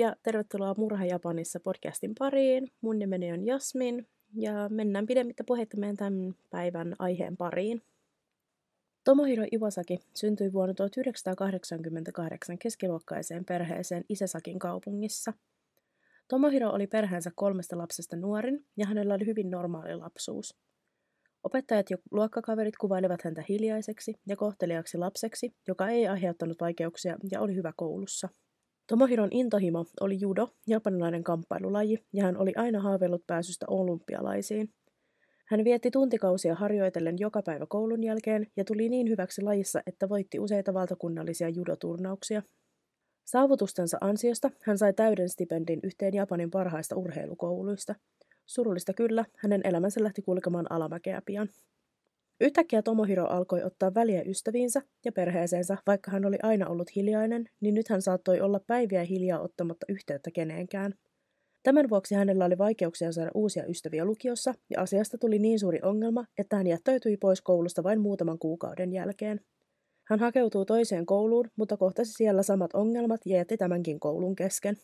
Ja tervetuloa Murha Japanissa podcastin pariin. Mun nimeni on Jasmin ja mennään pidemmittä puhetta meidän tämän päivän aiheen pariin. Tomohiro Iwasaki syntyi vuonna 1988 keskiluokkaiseen perheeseen Isesakin kaupungissa. Tomohiro oli perheensä kolmesta lapsesta nuorin ja hänellä oli hyvin normaali lapsuus. Opettajat ja luokkakaverit kuvailivat häntä hiljaiseksi ja kohteliaksi lapseksi, joka ei aiheuttanut vaikeuksia ja oli hyvä koulussa – Tomohiron intohimo oli judo, japanilainen kamppailulaji, ja hän oli aina haaveillut pääsystä olympialaisiin. Hän vietti tuntikausia harjoitellen joka päivä koulun jälkeen ja tuli niin hyväksi lajissa, että voitti useita valtakunnallisia judoturnauksia. Saavutustensa ansiosta hän sai täyden stipendin yhteen Japanin parhaista urheilukouluista. Surullista kyllä, hänen elämänsä lähti kulkemaan alamäkeä pian. Yhtäkkiä Tomohiro alkoi ottaa väliä ystäviinsä ja perheeseensä, vaikka hän oli aina ollut hiljainen, niin nyt hän saattoi olla päiviä hiljaa ottamatta yhteyttä keneenkään. Tämän vuoksi hänellä oli vaikeuksia saada uusia ystäviä lukiossa, ja asiasta tuli niin suuri ongelma, että hän jättäytyi pois koulusta vain muutaman kuukauden jälkeen. Hän hakeutuu toiseen kouluun, mutta kohtasi siellä samat ongelmat ja jätti tämänkin koulun kesken.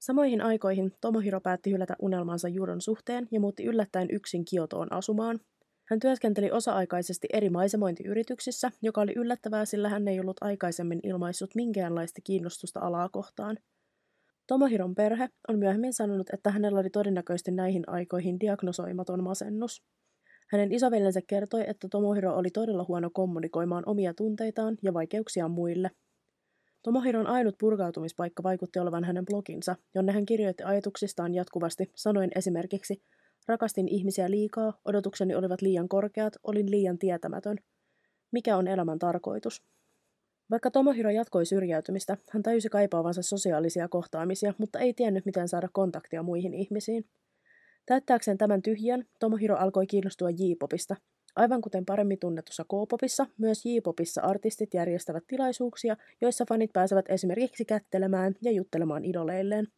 Samoihin aikoihin Tomohiro päätti hylätä unelmansa juudon suhteen ja muutti yllättäen yksin Kiotoon asumaan, hän työskenteli osa-aikaisesti eri maisemointiyrityksissä, joka oli yllättävää, sillä hän ei ollut aikaisemmin ilmaissut minkäänlaista kiinnostusta alaa kohtaan. Tomohiron perhe on myöhemmin sanonut, että hänellä oli todennäköisesti näihin aikoihin diagnosoimaton masennus. Hänen isoveljensä kertoi, että Tomohiro oli todella huono kommunikoimaan omia tunteitaan ja vaikeuksiaan muille. Tomohiron ainut purkautumispaikka vaikutti olevan hänen bloginsa, jonne hän kirjoitti ajatuksistaan jatkuvasti, sanoin esimerkiksi – Rakastin ihmisiä liikaa, odotukseni olivat liian korkeat, olin liian tietämätön. Mikä on elämän tarkoitus? Vaikka Tomohiro jatkoi syrjäytymistä, hän täysi kaipaavansa sosiaalisia kohtaamisia, mutta ei tiennyt, miten saada kontaktia muihin ihmisiin. Täyttääkseen tämän tyhjän, Tomohiro alkoi kiinnostua J-popista. Aivan kuten paremmin tunnetussa K-popissa, myös J-popissa artistit järjestävät tilaisuuksia, joissa fanit pääsevät esimerkiksi kättelemään ja juttelemaan idoleilleen.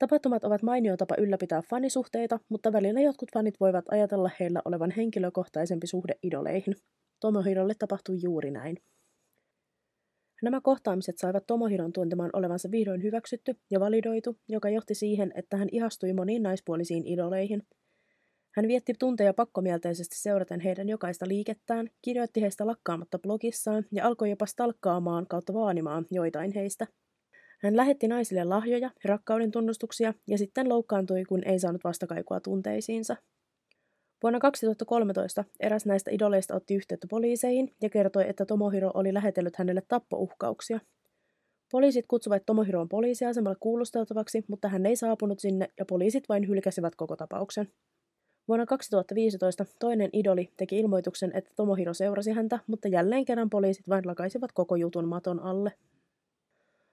Tapahtumat ovat mainio tapa ylläpitää fanisuhteita, mutta välillä jotkut fanit voivat ajatella heillä olevan henkilökohtaisempi suhde idoleihin. Tomohirolle tapahtui juuri näin. Nämä kohtaamiset saivat Tomohiron tuntemaan olevansa vihdoin hyväksytty ja validoitu, joka johti siihen, että hän ihastui moniin naispuolisiin idoleihin. Hän vietti tunteja pakkomielteisesti seuraten heidän jokaista liikettään, kirjoitti heistä lakkaamatta blogissaan ja alkoi jopa stalkkaamaan kautta vaanimaan joitain heistä – hän lähetti naisille lahjoja ja rakkauden tunnustuksia ja sitten loukkaantui, kun ei saanut vastakaikua tunteisiinsa. Vuonna 2013 eräs näistä idoleista otti yhteyttä poliiseihin ja kertoi, että Tomohiro oli lähetellyt hänelle tappouhkauksia. Poliisit kutsuivat Tomohiroon poliisiasemalle kuulusteltavaksi, mutta hän ei saapunut sinne ja poliisit vain hylkäsivät koko tapauksen. Vuonna 2015 toinen idoli teki ilmoituksen, että Tomohiro seurasi häntä, mutta jälleen kerran poliisit vain lakaisivat koko jutun maton alle.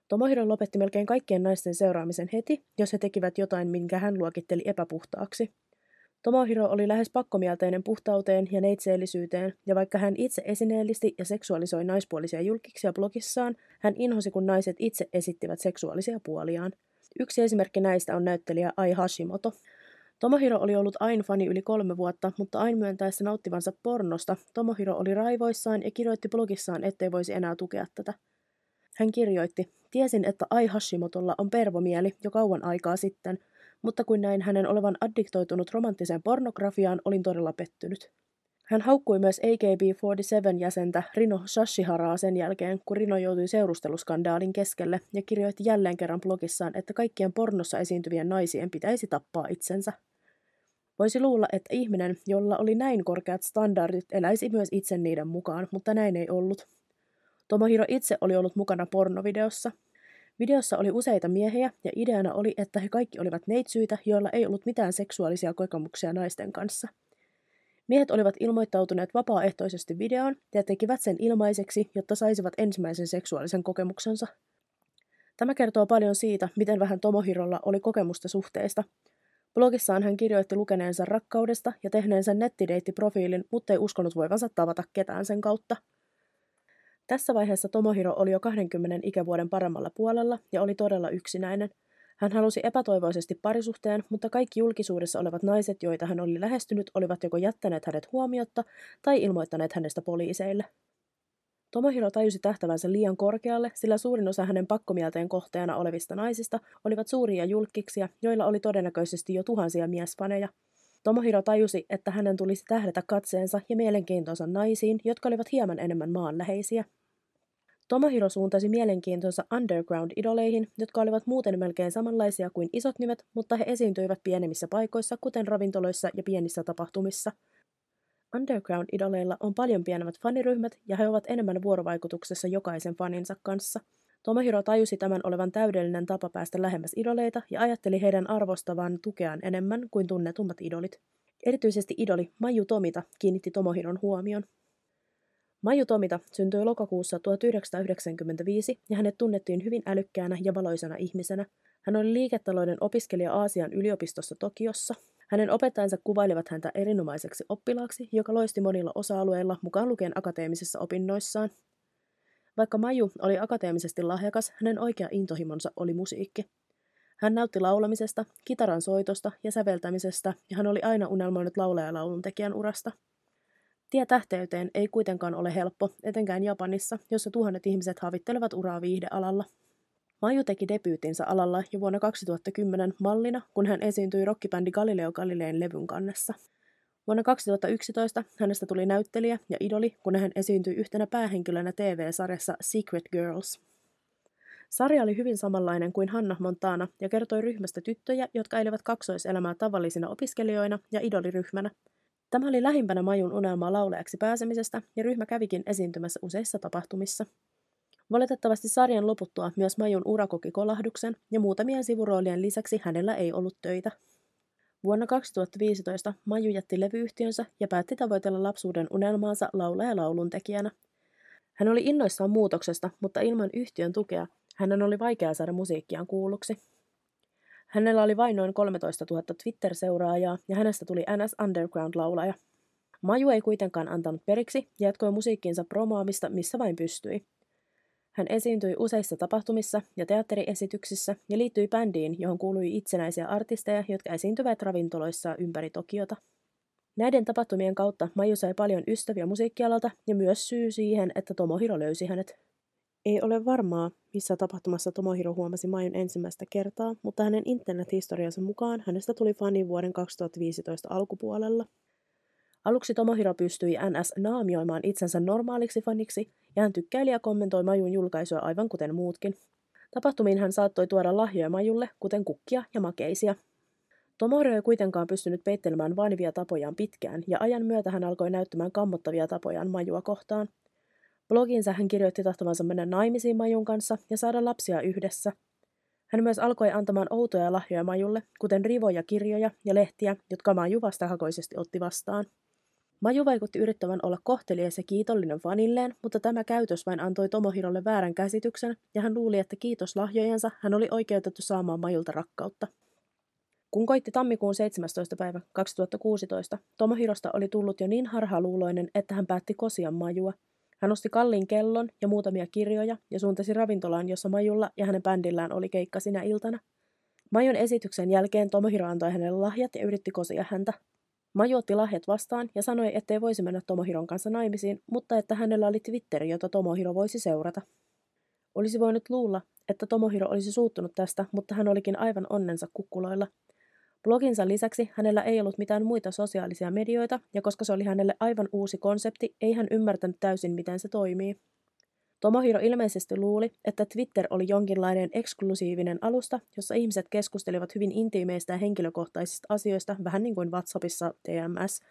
Tomohiro lopetti melkein kaikkien naisten seuraamisen heti, jos he tekivät jotain, minkä hän luokitteli epäpuhtaaksi. Tomohiro oli lähes pakkomielteinen puhtauteen ja neitseellisyyteen, ja vaikka hän itse esineellisti ja seksuaalisoi naispuolisia julkiksia blogissaan, hän inhosi, kun naiset itse esittivät seksuaalisia puoliaan. Yksi esimerkki näistä on näyttelijä Ai Hashimoto. Tomohiro oli ollut Ain fani yli kolme vuotta, mutta Ain myöntäessä nauttivansa pornosta, Tomohiro oli raivoissaan ja kirjoitti blogissaan, ettei voisi enää tukea tätä. Hän kirjoitti, tiesin, että Ai Hashimotolla on pervomieli jo kauan aikaa sitten, mutta kun näin hänen olevan addiktoitunut romanttiseen pornografiaan, olin todella pettynyt. Hän haukkui myös AKB47 jäsentä Rino Shashiharaa sen jälkeen, kun Rino joutui seurusteluskandaalin keskelle ja kirjoitti jälleen kerran blogissaan, että kaikkien pornossa esiintyvien naisien pitäisi tappaa itsensä. Voisi luulla, että ihminen, jolla oli näin korkeat standardit, eläisi myös itse niiden mukaan, mutta näin ei ollut. Tomohiro itse oli ollut mukana pornovideossa. Videossa oli useita miehiä ja ideana oli, että he kaikki olivat neitsyitä, joilla ei ollut mitään seksuaalisia kokemuksia naisten kanssa. Miehet olivat ilmoittautuneet vapaaehtoisesti videoon ja tekivät sen ilmaiseksi, jotta saisivat ensimmäisen seksuaalisen kokemuksensa. Tämä kertoo paljon siitä, miten vähän Tomohirolla oli kokemusta suhteista. Blogissaan hän kirjoitti lukeneensa rakkaudesta ja tehneensä nettideitti-profiilin, mutta ei uskonut voivansa tavata ketään sen kautta – tässä vaiheessa Tomohiro oli jo 20 ikävuoden paremmalla puolella ja oli todella yksinäinen. Hän halusi epätoivoisesti parisuhteen, mutta kaikki julkisuudessa olevat naiset, joita hän oli lähestynyt, olivat joko jättäneet hänet huomiotta tai ilmoittaneet hänestä poliiseille. Tomohiro tajusi tähtävänsä liian korkealle, sillä suurin osa hänen pakkomielteen kohteena olevista naisista olivat suuria julkkiksia, joilla oli todennäköisesti jo tuhansia miesfaneja. Tomohiro tajusi, että hänen tulisi tähdätä katseensa ja mielenkiintonsa naisiin, jotka olivat hieman enemmän maanläheisiä. Tomohiro suuntasi mielenkiintonsa underground-idoleihin, jotka olivat muuten melkein samanlaisia kuin isot nimet, mutta he esiintyivät pienemmissä paikoissa, kuten ravintoloissa ja pienissä tapahtumissa. Underground-idoleilla on paljon pienemmät faniryhmät ja he ovat enemmän vuorovaikutuksessa jokaisen faninsa kanssa. Tomohiro tajusi tämän olevan täydellinen tapa päästä lähemmäs idoleita ja ajatteli heidän arvostavan tukeaan enemmän kuin tunnetummat idolit. Erityisesti idoli Maju Tomita kiinnitti Tomohiron huomion. Maju Tomita syntyi lokakuussa 1995 ja hänet tunnettiin hyvin älykkäänä ja valoisena ihmisenä. Hän oli liiketalouden opiskelija Aasian yliopistossa Tokiossa. Hänen opettajansa kuvailivat häntä erinomaiseksi oppilaaksi, joka loisti monilla osa-alueilla mukaan lukien akateemisissa opinnoissaan. Vaikka Maju oli akateemisesti lahjakas, hänen oikea intohimonsa oli musiikki. Hän nautti laulamisesta, kitaran soitosta ja säveltämisestä, ja hän oli aina unelmoinut laulaja tekijän urasta – Tie tähteyteen ei kuitenkaan ole helppo, etenkään Japanissa, jossa tuhannet ihmiset havittelevat uraa viihdealalla. Maju teki debyytinsä alalla jo vuonna 2010 mallina, kun hän esiintyi rockibändi Galileo Galileen levyn kannessa. Vuonna 2011 hänestä tuli näyttelijä ja idoli, kun hän esiintyi yhtenä päähenkilönä TV-sarjassa Secret Girls. Sarja oli hyvin samanlainen kuin Hanna Montana ja kertoi ryhmästä tyttöjä, jotka elivät kaksoiselämää tavallisina opiskelijoina ja idoliryhmänä – Tämä oli lähimpänä Majun unelmaa laulajaksi pääsemisestä, ja ryhmä kävikin esiintymässä useissa tapahtumissa. Valitettavasti sarjan loputtua myös Majun ura koki kolahduksen, ja muutamien sivuroolien lisäksi hänellä ei ollut töitä. Vuonna 2015 Maju jätti levyyhtiönsä ja päätti tavoitella lapsuuden unelmaansa laulaja laulun tekijänä. Hän oli innoissaan muutoksesta, mutta ilman yhtiön tukea hänen oli vaikea saada musiikkiaan kuulluksi. Hänellä oli vain noin 13 000 Twitter-seuraajaa ja hänestä tuli NS Underground-laulaja. Maju ei kuitenkaan antanut periksi ja jatkoi musiikkinsa promoamista missä vain pystyi. Hän esiintyi useissa tapahtumissa ja teatteriesityksissä ja liittyi bändiin, johon kuului itsenäisiä artisteja, jotka esiintyvät ravintoloissa ympäri Tokiota. Näiden tapahtumien kautta Maju sai paljon ystäviä musiikkialalta ja myös syy siihen, että Tomohiro löysi hänet. Ei ole varmaa, missä tapahtumassa Tomohiro huomasi Majun ensimmäistä kertaa, mutta hänen internethistoriansa mukaan hänestä tuli fani vuoden 2015 alkupuolella. Aluksi Tomohiro pystyi NS naamioimaan itsensä normaaliksi faniksi, ja hän tykkäili ja kommentoi Majun julkaisuja aivan kuten muutkin. Tapahtumiin hän saattoi tuoda lahjoja Majulle, kuten kukkia ja makeisia. Tomohiro ei kuitenkaan pystynyt peittelemään vaanivia tapojaan pitkään, ja ajan myötä hän alkoi näyttämään kammottavia tapojaan Majua kohtaan – Bloginsa hän kirjoitti tahtovansa mennä naimisiin Majun kanssa ja saada lapsia yhdessä. Hän myös alkoi antamaan outoja lahjoja Majulle, kuten rivoja kirjoja ja lehtiä, jotka Maju vastahakoisesti otti vastaan. Maju vaikutti yrittävän olla kohtelias ja kiitollinen fanilleen, mutta tämä käytös vain antoi Tomohirolle väärän käsityksen, ja hän luuli, että kiitos lahjojensa hän oli oikeutettu saamaan Majulta rakkautta. Kun koitti tammikuun 17. päivä 2016, Tomohirosta oli tullut jo niin harhaluuloinen, että hän päätti kosia Majua – hän osti kalliin kellon ja muutamia kirjoja ja suuntasi ravintolaan, jossa Majulla ja hänen bändillään oli keikka sinä iltana. Majun esityksen jälkeen Tomohiro antoi hänelle lahjat ja yritti kosia häntä. Maju otti lahjat vastaan ja sanoi, ettei voisi mennä Tomohiron kanssa naimisiin, mutta että hänellä oli Twitteri, jota Tomohiro voisi seurata. Olisi voinut luulla, että Tomohiro olisi suuttunut tästä, mutta hän olikin aivan onnensa kukkuloilla – Bloginsa lisäksi hänellä ei ollut mitään muita sosiaalisia medioita, ja koska se oli hänelle aivan uusi konsepti, ei hän ymmärtänyt täysin, miten se toimii. Tomohiro ilmeisesti luuli, että Twitter oli jonkinlainen eksklusiivinen alusta, jossa ihmiset keskustelivat hyvin intiimeistä ja henkilökohtaisista asioista, vähän niin kuin WhatsAppissa TMS.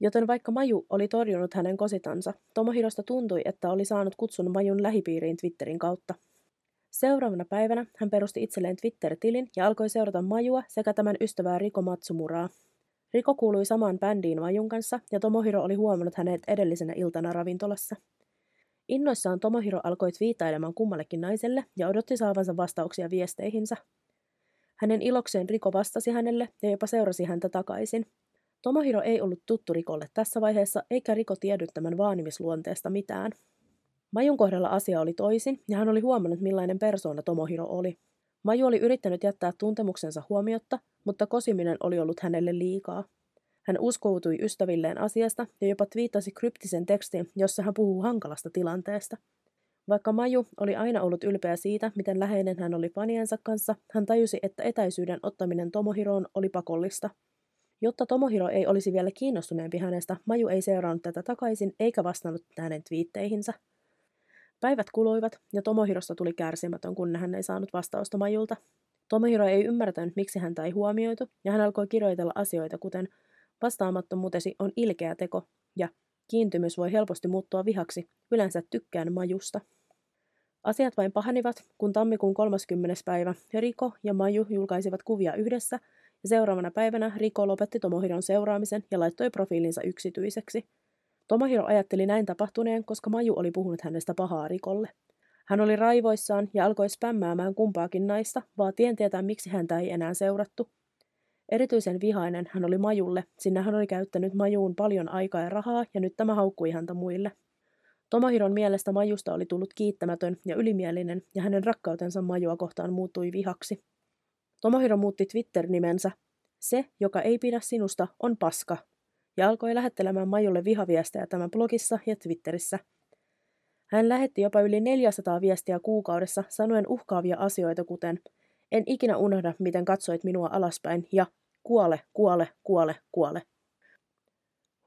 Joten vaikka Maju oli torjunut hänen kositansa, Tomohirosta tuntui, että oli saanut kutsun Majun lähipiiriin Twitterin kautta. Seuraavana päivänä hän perusti itselleen Twitter-tilin ja alkoi seurata Majua sekä tämän ystävää Riko Matsumuraa. Riko kuului samaan bändiin Majun kanssa ja Tomohiro oli huomannut hänet edellisenä iltana ravintolassa. Innoissaan Tomohiro alkoi twiitailemaan kummallekin naiselle ja odotti saavansa vastauksia viesteihinsä. Hänen ilokseen Riko vastasi hänelle ja jopa seurasi häntä takaisin. Tomohiro ei ollut tuttu Rikolle tässä vaiheessa, eikä Riko tiedä tämän vaanimisluonteesta mitään. Majun kohdalla asia oli toisin, ja hän oli huomannut millainen persoona Tomohiro oli. Maju oli yrittänyt jättää tuntemuksensa huomiotta, mutta kosiminen oli ollut hänelle liikaa. Hän uskoutui ystävilleen asiasta ja jopa twiittasi kryptisen tekstin, jossa hän puhuu hankalasta tilanteesta. Vaikka Maju oli aina ollut ylpeä siitä, miten läheinen hän oli faniensa kanssa, hän tajusi, että etäisyyden ottaminen Tomohiroon oli pakollista. Jotta Tomohiro ei olisi vielä kiinnostuneempi hänestä, Maju ei seurannut tätä takaisin eikä vastannut hänen twiitteihinsä. Päivät kuluivat ja Tomohirosta tuli kärsimätön, kun hän ei saanut vastausta Majulta. Tomohiro ei ymmärtänyt, miksi häntä ei huomioitu, ja hän alkoi kirjoitella asioita, kuten vastaamattomuutesi on ilkeä teko, ja kiintymys voi helposti muuttua vihaksi, yleensä tykkään Majusta. Asiat vain pahanivat, kun tammikuun 30. päivä Riko ja Maju julkaisivat kuvia yhdessä, ja seuraavana päivänä Riko lopetti Tomohiron seuraamisen ja laittoi profiilinsa yksityiseksi. Tomohiro ajatteli näin tapahtuneen, koska Maju oli puhunut hänestä pahaa Rikolle. Hän oli raivoissaan ja alkoi spämmäämään kumpaakin naista, vaatien tietää miksi häntä ei enää seurattu. Erityisen vihainen hän oli Majulle, sillä hän oli käyttänyt Majuun paljon aikaa ja rahaa ja nyt tämä haukkui häntä muille. Tomohiron mielestä Majusta oli tullut kiittämätön ja ylimielinen ja hänen rakkautensa Majua kohtaan muuttui vihaksi. Tomohiro muutti Twitter-nimensä Se, joka ei pidä sinusta, on paska, ja alkoi lähettelemään Majulle vihaviestejä tämän blogissa ja Twitterissä – hän lähetti jopa yli 400 viestiä kuukaudessa sanoen uhkaavia asioita kuten En ikinä unohda, miten katsoit minua alaspäin ja kuole, kuole, kuole, kuole.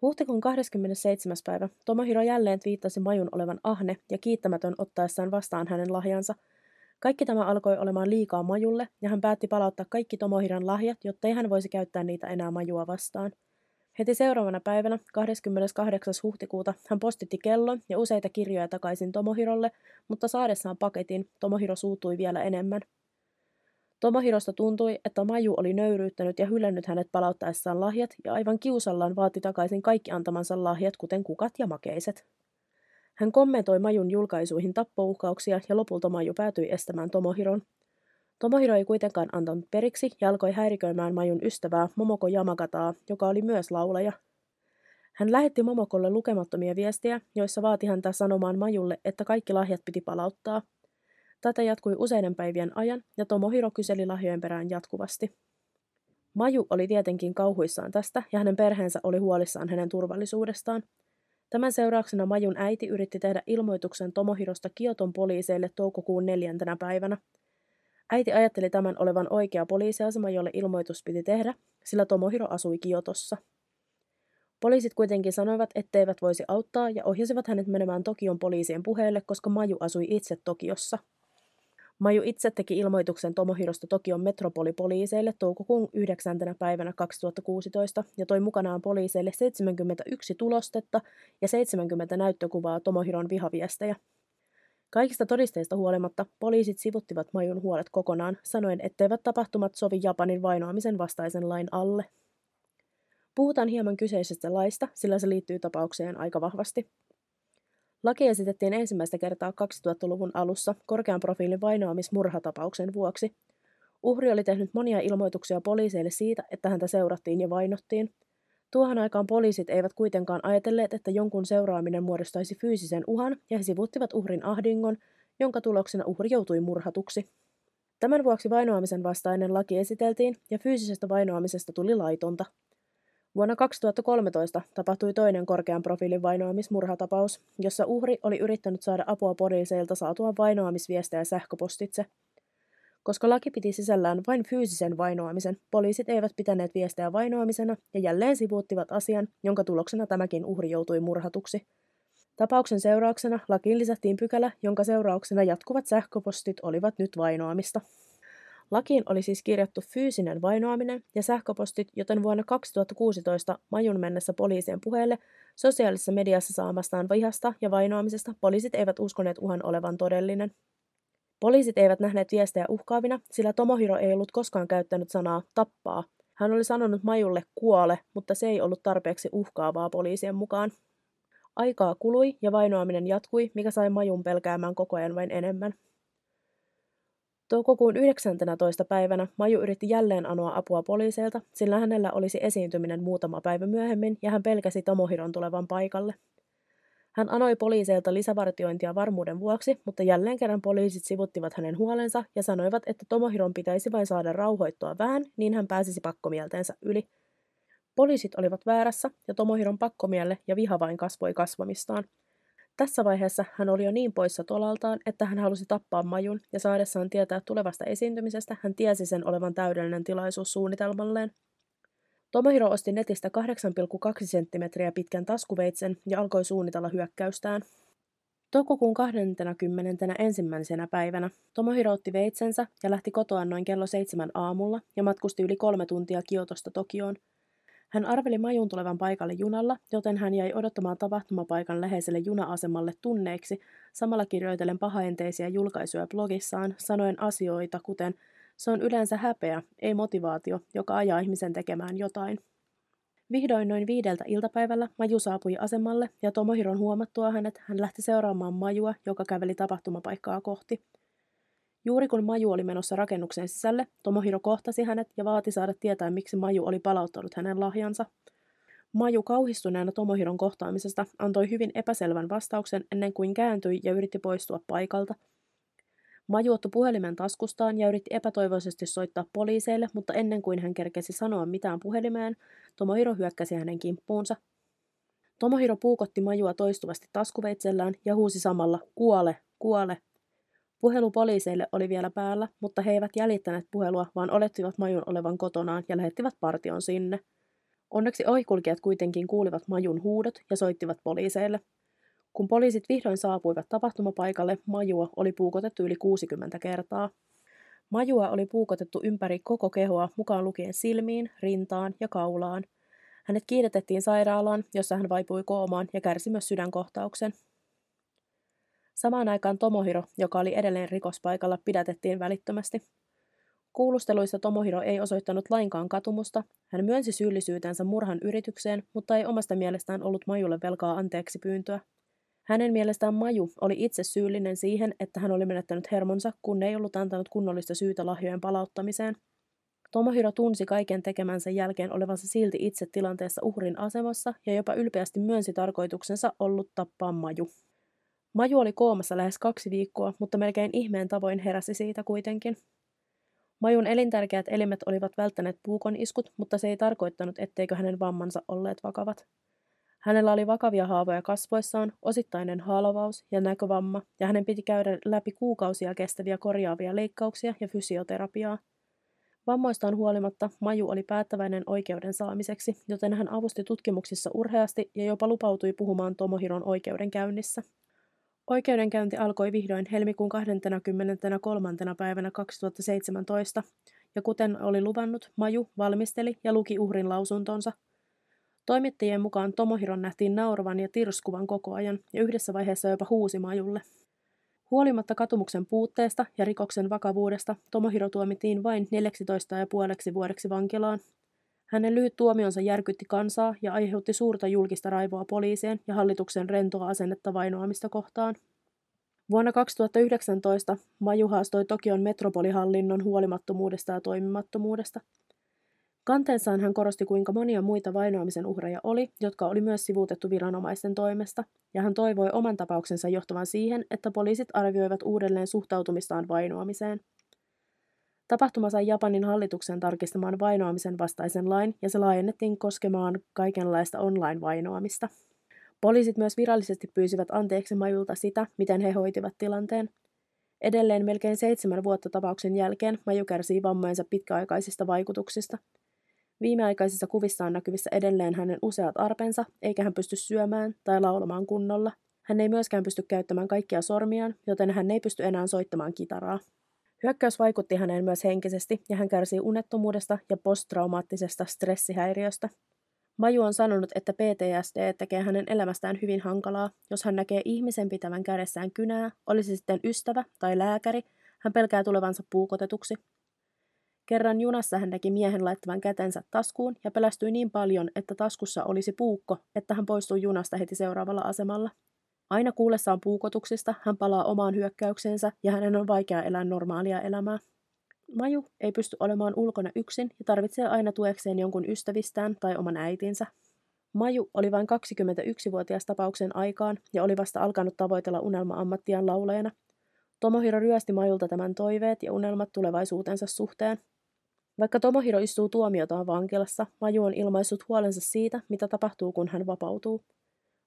Huhtikuun 27. päivä Tomohiro jälleen viittasi Majun olevan ahne ja kiittämätön ottaessaan vastaan hänen lahjansa. Kaikki tämä alkoi olemaan liikaa Majulle ja hän päätti palauttaa kaikki Tomohiran lahjat, jotta ei hän voisi käyttää niitä enää Majua vastaan – Heti seuraavana päivänä, 28. huhtikuuta, hän postitti kellon ja useita kirjoja takaisin Tomohirolle, mutta saadessaan paketin Tomohiro suutui vielä enemmän. Tomohirosta tuntui, että Maju oli nöyryyttänyt ja hylännyt hänet palauttaessaan lahjat ja aivan kiusallaan vaati takaisin kaikki antamansa lahjat, kuten kukat ja makeiset. Hän kommentoi Majun julkaisuihin tappouhkauksia ja lopulta Maju päätyi estämään Tomohiron. Tomohiro ei kuitenkaan antanut periksi ja alkoi häiriköimään Majun ystävää Momoko Yamagataa, joka oli myös laulaja. Hän lähetti Momokolle lukemattomia viestiä, joissa vaati häntä sanomaan Majulle, että kaikki lahjat piti palauttaa. Tätä jatkui useiden päivien ajan ja Tomohiro kyseli lahjojen perään jatkuvasti. Maju oli tietenkin kauhuissaan tästä ja hänen perheensä oli huolissaan hänen turvallisuudestaan. Tämän seurauksena Majun äiti yritti tehdä ilmoituksen Tomohirosta Kioton poliiseille toukokuun neljäntenä päivänä – Äiti ajatteli tämän olevan oikea poliisiasema, jolle ilmoitus piti tehdä, sillä Tomohiro asui Kiotossa. Poliisit kuitenkin sanoivat, etteivät voisi auttaa ja ohjasivat hänet menemään Tokion poliisien puheelle, koska Maju asui itse Tokiossa. Maju itse teki ilmoituksen Tomohirosta Tokion metropolipoliiseille toukokuun 9. päivänä 2016 ja toi mukanaan poliiseille 71 tulostetta ja 70 näyttökuvaa Tomohiron vihaviestejä. Kaikista todisteista huolimatta poliisit sivuttivat Majun huolet kokonaan, sanoen, etteivät tapahtumat sovi Japanin vainoamisen vastaisen lain alle. Puhutaan hieman kyseisestä laista, sillä se liittyy tapaukseen aika vahvasti. Laki esitettiin ensimmäistä kertaa 2000-luvun alussa korkean profiilin vainoamismurhatapauksen vuoksi. Uhri oli tehnyt monia ilmoituksia poliiseille siitä, että häntä seurattiin ja vainottiin – Tuohon aikaan poliisit eivät kuitenkaan ajatelleet, että jonkun seuraaminen muodostaisi fyysisen uhan, ja he sivuttivat uhrin ahdingon, jonka tuloksena uhri joutui murhatuksi. Tämän vuoksi vainoamisen vastainen laki esiteltiin, ja fyysisestä vainoamisesta tuli laitonta. Vuonna 2013 tapahtui toinen korkean profiilin vainoamismurhatapaus, jossa uhri oli yrittänyt saada apua poliiseilta saatua vainoamisviestejä sähköpostitse – koska laki piti sisällään vain fyysisen vainoamisen, poliisit eivät pitäneet viestejä vainoamisena ja jälleen sivuuttivat asian, jonka tuloksena tämäkin uhri joutui murhatuksi. Tapauksen seurauksena lakiin lisättiin pykälä, jonka seurauksena jatkuvat sähköpostit olivat nyt vainoamista. Lakiin oli siis kirjattu fyysinen vainoaminen ja sähköpostit, joten vuonna 2016 Majun mennessä poliisien puheelle sosiaalisessa mediassa saamastaan vihasta ja vainoamisesta poliisit eivät uskoneet uhan olevan todellinen. Poliisit eivät nähneet viestejä uhkaavina, sillä Tomohiro ei ollut koskaan käyttänyt sanaa tappaa. Hän oli sanonut Majulle kuole, mutta se ei ollut tarpeeksi uhkaavaa poliisien mukaan. Aikaa kului ja vainoaminen jatkui, mikä sai Majun pelkäämään koko ajan vain enemmän. Toukokuun 19. päivänä Maju yritti jälleen anoa apua poliiseilta, sillä hänellä olisi esiintyminen muutama päivä myöhemmin ja hän pelkäsi Tomohiron tulevan paikalle. Hän anoi poliiseilta lisävartiointia varmuuden vuoksi, mutta jälleen kerran poliisit sivuttivat hänen huolensa ja sanoivat, että Tomohiron pitäisi vain saada rauhoittua vähän, niin hän pääsisi pakkomielteensä yli. Poliisit olivat väärässä ja Tomohiron pakkomielle ja viha vain kasvoi kasvamistaan. Tässä vaiheessa hän oli jo niin poissa tolaltaan, että hän halusi tappaa Majun ja saadessaan tietää tulevasta esiintymisestä hän tiesi sen olevan täydellinen tilaisuus suunnitelmalleen. Tomohiro osti netistä 8,2 senttimetriä pitkän taskuveitsen ja alkoi suunnitella hyökkäystään. Toukokuun 21. päivänä Tomohiro otti veitsensä ja lähti kotoaan noin kello seitsemän aamulla ja matkusti yli kolme tuntia Kiotosta Tokioon. Hän arveli Majun tulevan paikalle junalla, joten hän jäi odottamaan tapahtumapaikan läheiselle juna-asemalle tunneiksi, samalla kirjoitellen pahaenteisiä julkaisuja blogissaan, sanoen asioita kuten se on yleensä häpeä, ei motivaatio, joka ajaa ihmisen tekemään jotain. Vihdoin noin viideltä iltapäivällä Maju saapui asemalle ja Tomohiron huomattua hänet hän lähti seuraamaan Majua, joka käveli tapahtumapaikkaa kohti. Juuri kun Maju oli menossa rakennuksen sisälle, Tomohiro kohtasi hänet ja vaati saada tietää, miksi Maju oli palauttanut hänen lahjansa. Maju kauhistuneena Tomohiron kohtaamisesta antoi hyvin epäselvän vastauksen ennen kuin kääntyi ja yritti poistua paikalta – Maju otti puhelimen taskustaan ja yritti epätoivoisesti soittaa poliiseille, mutta ennen kuin hän kerkesi sanoa mitään puhelimeen, Tomohiro hyökkäsi hänen kimppuunsa. Tomohiro puukotti Majua toistuvasti taskuveitsellään ja huusi samalla, kuole, kuole. Puhelu poliiseille oli vielä päällä, mutta he eivät jäljittäneet puhelua, vaan olettivat Majun olevan kotonaan ja lähettivät partion sinne. Onneksi ohikulkijat kuitenkin kuulivat Majun huudot ja soittivat poliiseille. Kun poliisit vihdoin saapuivat tapahtumapaikalle, Majua oli puukotettu yli 60 kertaa. Majua oli puukotettu ympäri koko kehoa, mukaan lukien silmiin, rintaan ja kaulaan. Hänet kiidetettiin sairaalaan, jossa hän vaipui koomaan ja kärsi myös sydänkohtauksen. Samaan aikaan Tomohiro, joka oli edelleen rikospaikalla, pidätettiin välittömästi. Kuulusteluissa Tomohiro ei osoittanut lainkaan katumusta. Hän myönsi syyllisyytensä murhan yritykseen, mutta ei omasta mielestään ollut Majulle velkaa anteeksi pyyntöä. Hänen mielestään Maju oli itse syyllinen siihen, että hän oli menettänyt hermonsa, kun ei ollut antanut kunnollista syytä lahjojen palauttamiseen. Tomohiro tunsi kaiken tekemänsä jälkeen olevansa silti itse tilanteessa uhrin asemassa ja jopa ylpeästi myönsi tarkoituksensa ollut tappaa Maju. Maju oli koomassa lähes kaksi viikkoa, mutta melkein ihmeen tavoin heräsi siitä kuitenkin. Majun elintärkeät elimet olivat välttäneet puukon iskut, mutta se ei tarkoittanut, etteikö hänen vammansa olleet vakavat. Hänellä oli vakavia haavoja kasvoissaan, osittainen haalovaus ja näkövamma, ja hänen piti käydä läpi kuukausia kestäviä korjaavia leikkauksia ja fysioterapiaa. Vammoistaan huolimatta Maju oli päättäväinen oikeuden saamiseksi, joten hän avusti tutkimuksissa urheasti ja jopa lupautui puhumaan Tomohiron oikeudenkäynnissä. Oikeudenkäynti alkoi vihdoin helmikuun 23. päivänä 2017, ja kuten oli luvannut, Maju valmisteli ja luki uhrin lausuntonsa – Toimittajien mukaan Tomohiron nähtiin nauravan ja tirskuvan koko ajan ja yhdessä vaiheessa jopa huusi Majulle. Huolimatta katumuksen puutteesta ja rikoksen vakavuudesta, Tomohiro tuomittiin vain 14 ja puoleksi vuodeksi vankilaan. Hänen lyhyt tuomionsa järkytti kansaa ja aiheutti suurta julkista raivoa poliisien ja hallituksen rentoa asennetta vainoamista kohtaan. Vuonna 2019 Maju haastoi Tokion metropolihallinnon huolimattomuudesta ja toimimattomuudesta – Kanteessaan hän korosti, kuinka monia muita vainoamisen uhreja oli, jotka oli myös sivuutettu viranomaisten toimesta, ja hän toivoi oman tapauksensa johtavan siihen, että poliisit arvioivat uudelleen suhtautumistaan vainoamiseen. Tapahtuma sai Japanin hallituksen tarkistamaan vainoamisen vastaisen lain, ja se laajennettiin koskemaan kaikenlaista online-vainoamista. Poliisit myös virallisesti pyysivät anteeksi Majulta sitä, miten he hoitivat tilanteen. Edelleen melkein seitsemän vuotta tapauksen jälkeen Maju kärsii vammojensa pitkäaikaisista vaikutuksista – Viimeaikaisissa kuvissa on näkyvissä edelleen hänen useat arpensa, eikä hän pysty syömään tai laulamaan kunnolla. Hän ei myöskään pysty käyttämään kaikkia sormiaan, joten hän ei pysty enää soittamaan kitaraa. Hyökkäys vaikutti häneen myös henkisesti ja hän kärsii unettomuudesta ja posttraumaattisesta stressihäiriöstä. Maju on sanonut, että PTSD tekee hänen elämästään hyvin hankalaa. Jos hän näkee ihmisen pitävän kädessään kynää, olisi sitten ystävä tai lääkäri, hän pelkää tulevansa puukotetuksi. Kerran junassa hän näki miehen laittavan kätensä taskuun ja pelästyi niin paljon, että taskussa olisi puukko, että hän poistui junasta heti seuraavalla asemalla. Aina kuullessaan puukotuksista hän palaa omaan hyökkäykseensä ja hänen on vaikea elää normaalia elämää. Maju ei pysty olemaan ulkona yksin ja tarvitsee aina tuekseen jonkun ystävistään tai oman äitinsä. Maju oli vain 21-vuotias tapauksen aikaan ja oli vasta alkanut tavoitella unelma-ammattiaan laulajana. Tomohiro ryösti Majulta tämän toiveet ja unelmat tulevaisuutensa suhteen. Vaikka Tomohiro istuu tuomiotaan vankilassa, Maju on ilmaissut huolensa siitä, mitä tapahtuu, kun hän vapautuu.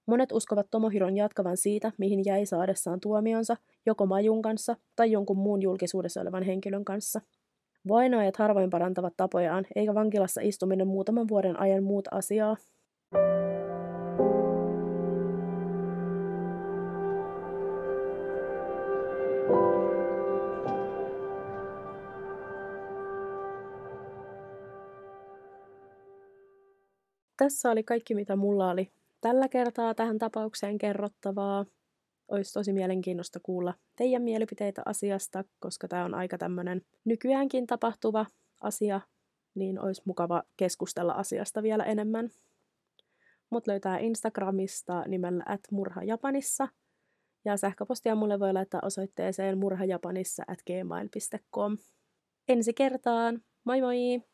Monet uskovat Tomohiron jatkavan siitä, mihin jäi saadessaan tuomionsa, joko Majun kanssa tai jonkun muun julkisuudessa olevan henkilön kanssa. Vainoajat harvoin parantavat tapojaan, eikä vankilassa istuminen muutaman vuoden ajan muut asiaa. Tässä oli kaikki, mitä mulla oli tällä kertaa tähän tapaukseen kerrottavaa. Olisi tosi mielenkiintoista kuulla teidän mielipiteitä asiasta, koska tämä on aika tämmöinen nykyäänkin tapahtuva asia, niin olisi mukava keskustella asiasta vielä enemmän. Mut löytää Instagramista nimellä at murhajapanissa, ja sähköpostia mulle voi laittaa osoitteeseen murhajapanissa at gmail.com. Ensi kertaan, moi moi!